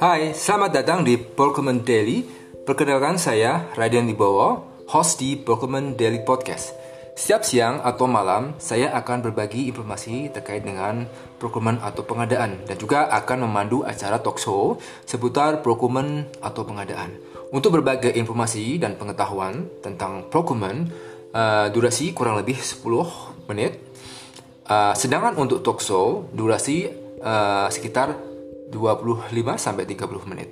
Hai, selamat datang di Pokemon Daily. Perkenalkan saya Raden Wibowo, host di Pokemon Daily Podcast. Setiap siang atau malam, saya akan berbagi informasi terkait dengan Pokemon atau pengadaan dan juga akan memandu acara talk show seputar Pokemon atau pengadaan. Untuk berbagai informasi dan pengetahuan tentang Pokemon, uh, durasi kurang lebih 10 menit Uh, sedangkan untuk talk show durasi uh, sekitar 25 sampai 30 menit.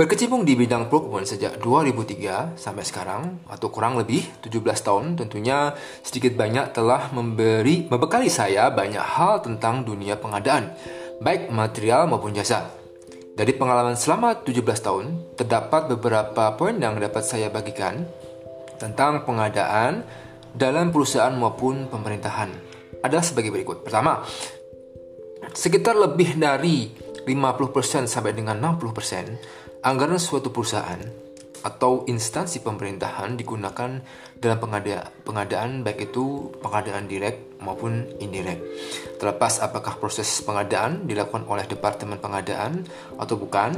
Berkecimpung di bidang Pokemon sejak 2003 sampai sekarang atau kurang lebih 17 tahun tentunya sedikit banyak telah memberi membekali saya banyak hal tentang dunia pengadaan baik material maupun jasa. Dari pengalaman selama 17 tahun terdapat beberapa poin yang dapat saya bagikan tentang pengadaan dalam perusahaan maupun pemerintahan adalah sebagai berikut. Pertama, sekitar lebih dari 50% sampai dengan 60% anggaran suatu perusahaan atau instansi pemerintahan digunakan dalam pengada pengadaan baik itu pengadaan direct maupun indirect. Terlepas apakah proses pengadaan dilakukan oleh departemen pengadaan atau bukan,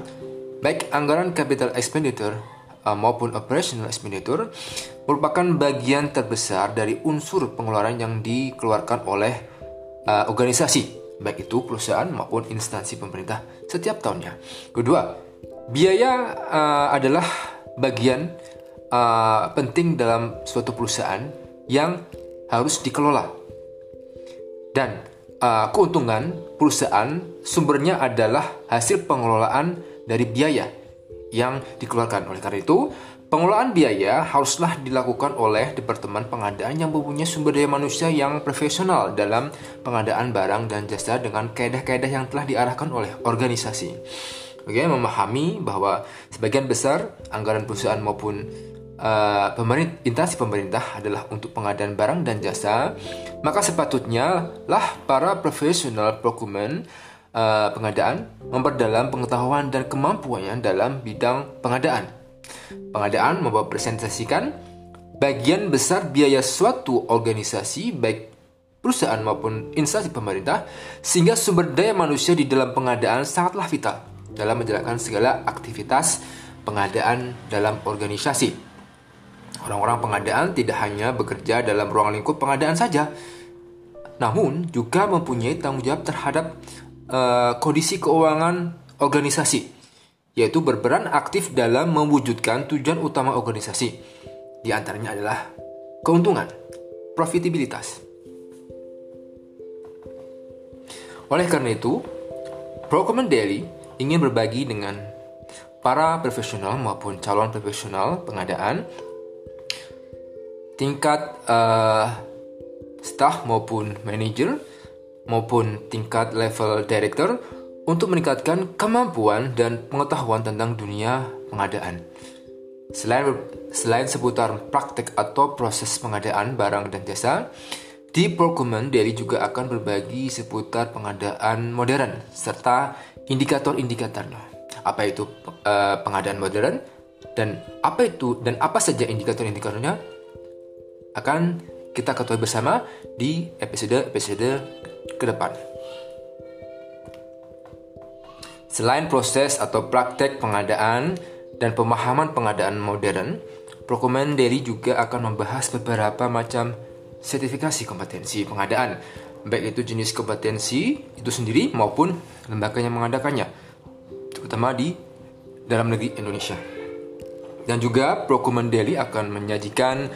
baik anggaran capital expenditure uh, maupun operational expenditure merupakan bagian terbesar dari unsur pengeluaran yang dikeluarkan oleh uh, organisasi baik itu perusahaan maupun instansi pemerintah setiap tahunnya. Kedua, biaya uh, adalah bagian uh, penting dalam suatu perusahaan yang harus dikelola. Dan uh, keuntungan perusahaan sumbernya adalah hasil pengelolaan dari biaya yang dikeluarkan. Oleh karena itu, pengelolaan biaya haruslah dilakukan oleh Departemen Pengadaan yang mempunyai sumber daya manusia yang profesional dalam pengadaan barang dan jasa dengan kaedah-kaedah yang telah diarahkan oleh organisasi. Oke, memahami bahwa sebagian besar anggaran perusahaan maupun uh, pemerintah, instansi pemerintah adalah untuk pengadaan barang dan jasa, maka sepatutnya lah para profesional procurement uh, pengadaan, memperdalam pengetahuan dan kemampuannya dalam bidang pengadaan. Pengadaan mempresentasikan bagian besar biaya suatu organisasi baik perusahaan maupun instansi pemerintah sehingga sumber daya manusia di dalam pengadaan sangatlah vital dalam menjalankan segala aktivitas pengadaan dalam organisasi. Orang-orang pengadaan tidak hanya bekerja dalam ruang lingkup pengadaan saja, namun juga mempunyai tanggung jawab terhadap uh, kondisi keuangan organisasi, yaitu berperan aktif dalam mewujudkan tujuan utama organisasi. Di antaranya adalah keuntungan, profitabilitas. Oleh karena itu, Procurement Daily ingin berbagi dengan para profesional maupun calon profesional pengadaan tingkat uh, staff maupun manajer maupun tingkat level director untuk meningkatkan kemampuan dan pengetahuan tentang dunia pengadaan. Selain selain seputar praktek atau proses pengadaan barang dan jasa, di Procurement Daily juga akan berbagi seputar pengadaan modern serta indikator-indikatornya. Apa itu uh, pengadaan modern dan apa itu dan apa saja indikator-indikatornya akan kita ketahui bersama di episode-episode ke depan. Selain proses atau praktek pengadaan dan pemahaman pengadaan modern, Procurement Daily juga akan membahas beberapa macam sertifikasi kompetensi pengadaan, baik itu jenis kompetensi itu sendiri maupun lembaga yang mengadakannya, terutama di dalam negeri Indonesia. Dan juga Procurement Daily akan menyajikan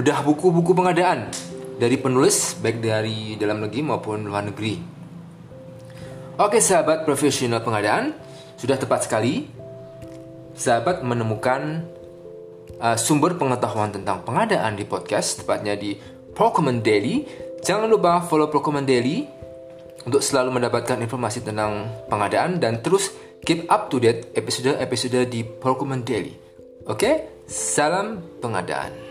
bedah buku-buku pengadaan dari penulis baik dari dalam negeri maupun luar negeri. Oke sahabat profesional pengadaan, sudah tepat sekali sahabat menemukan uh, sumber pengetahuan tentang pengadaan di podcast, tepatnya di Procurement Daily. Jangan lupa follow Procurement Daily untuk selalu mendapatkan informasi tentang pengadaan dan terus keep up to date episode-episode di Procurement Daily. Oke, salam pengadaan.